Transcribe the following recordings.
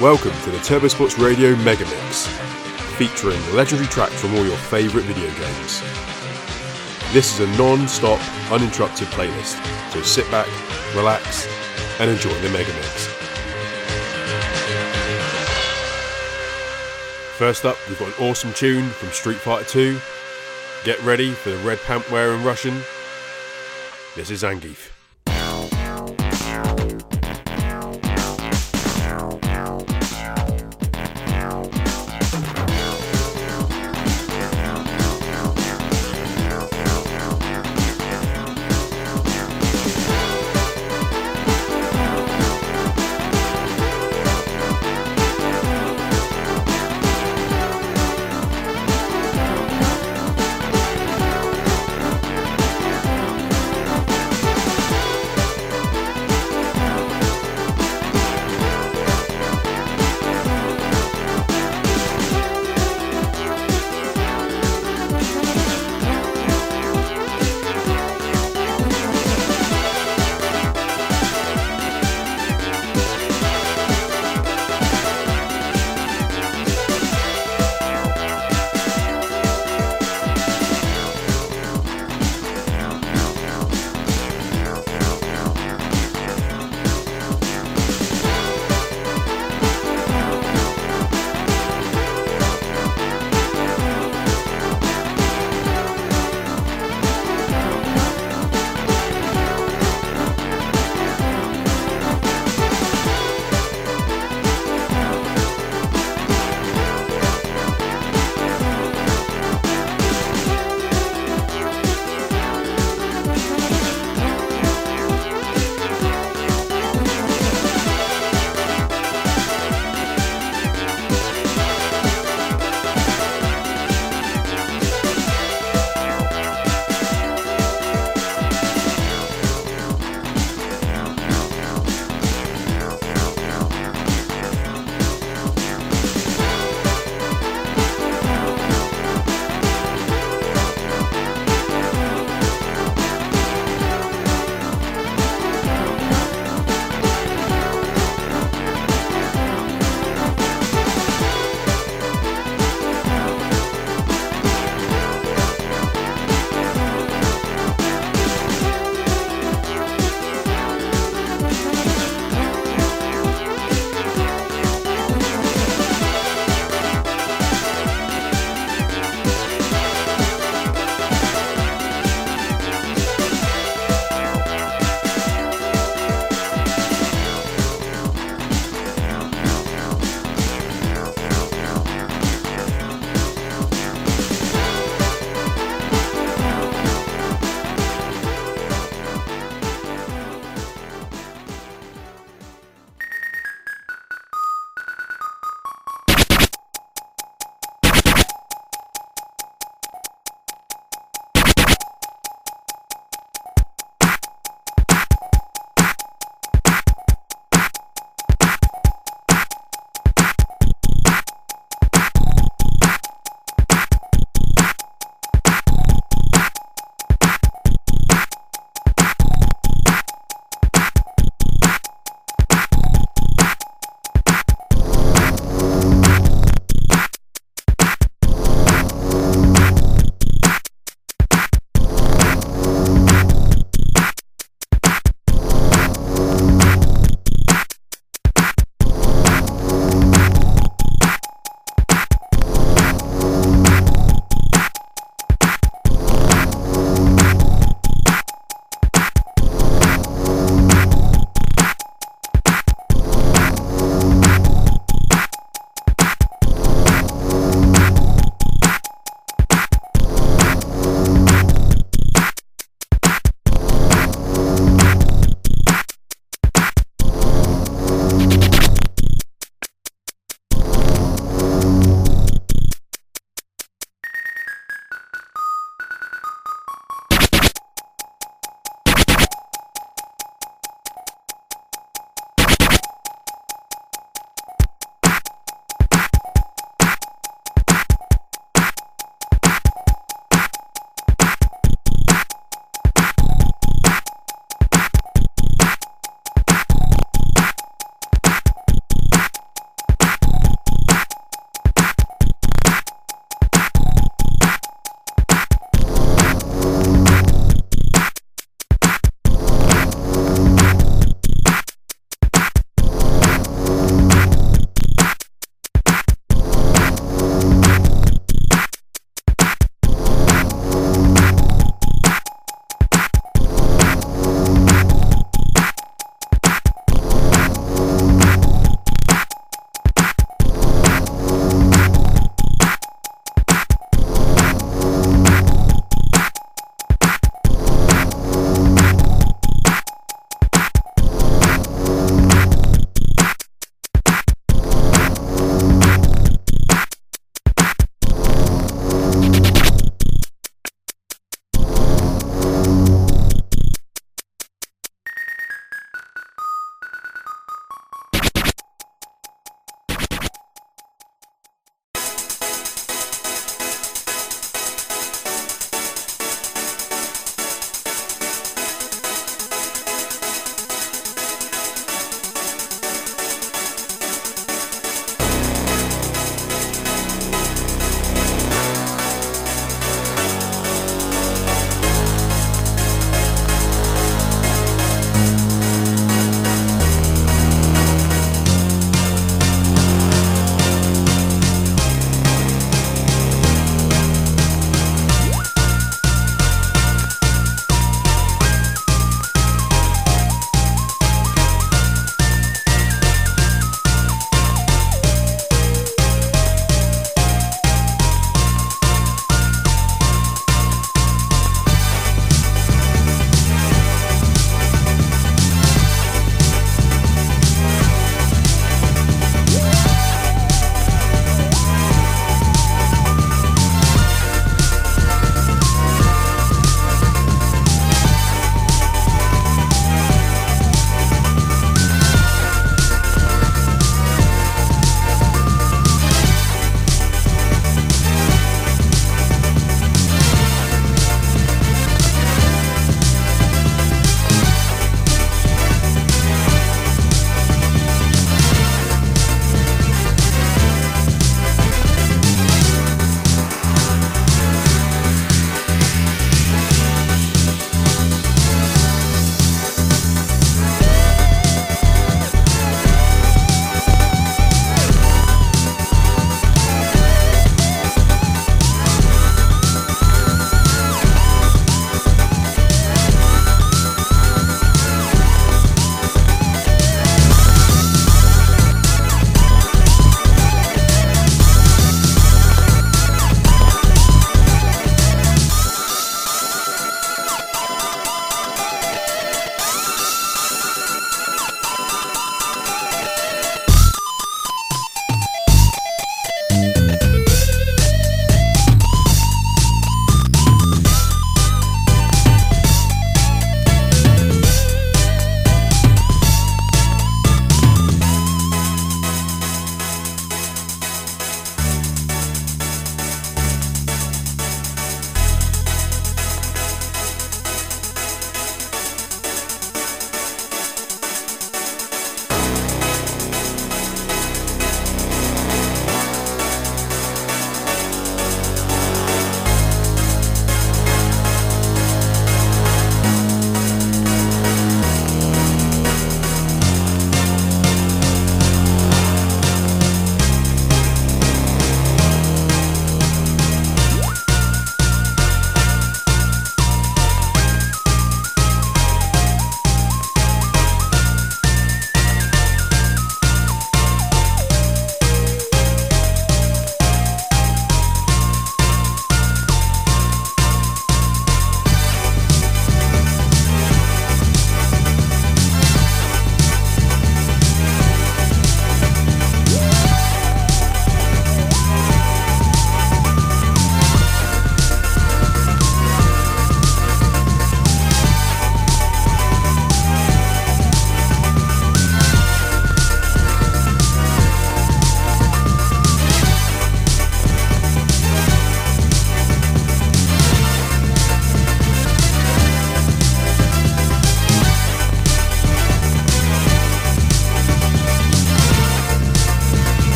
Welcome to the Turbo Sports Radio Mega Mix, featuring legendary tracks from all your favourite video games. This is a non-stop, uninterrupted playlist, so sit back, relax, and enjoy the Mega Mix. First up, we've got an awesome tune from Street Fighter 2. Get ready for the red pant wearing Russian. This is Zangief.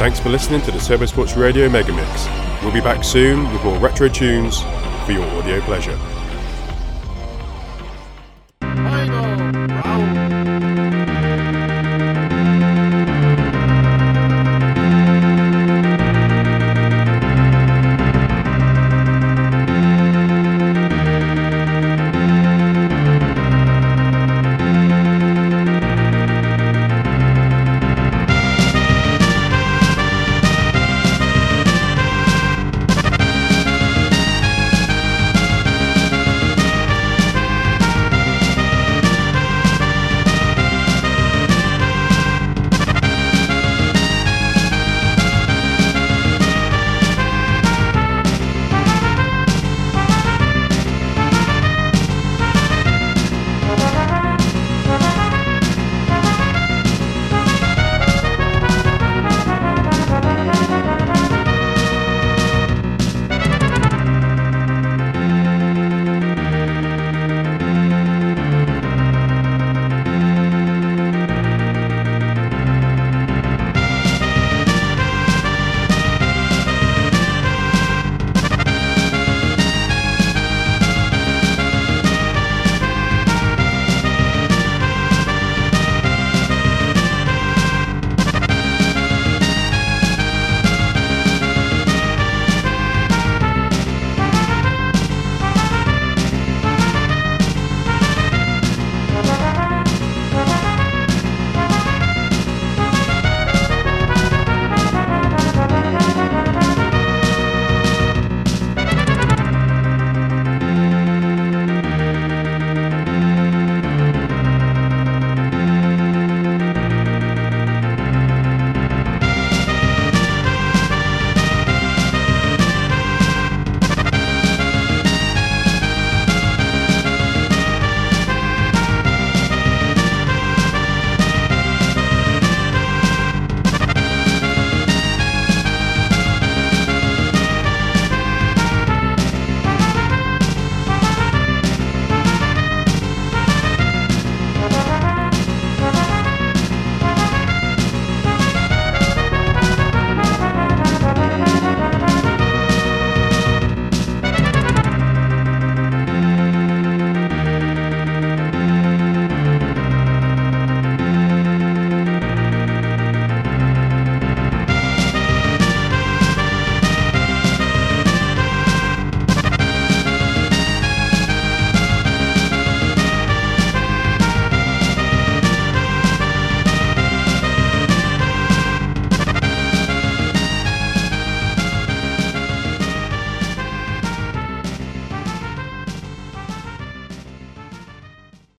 Thanks for listening to the Turbo Sports Radio Megamix. We'll be back soon with more retro tunes for your audio pleasure.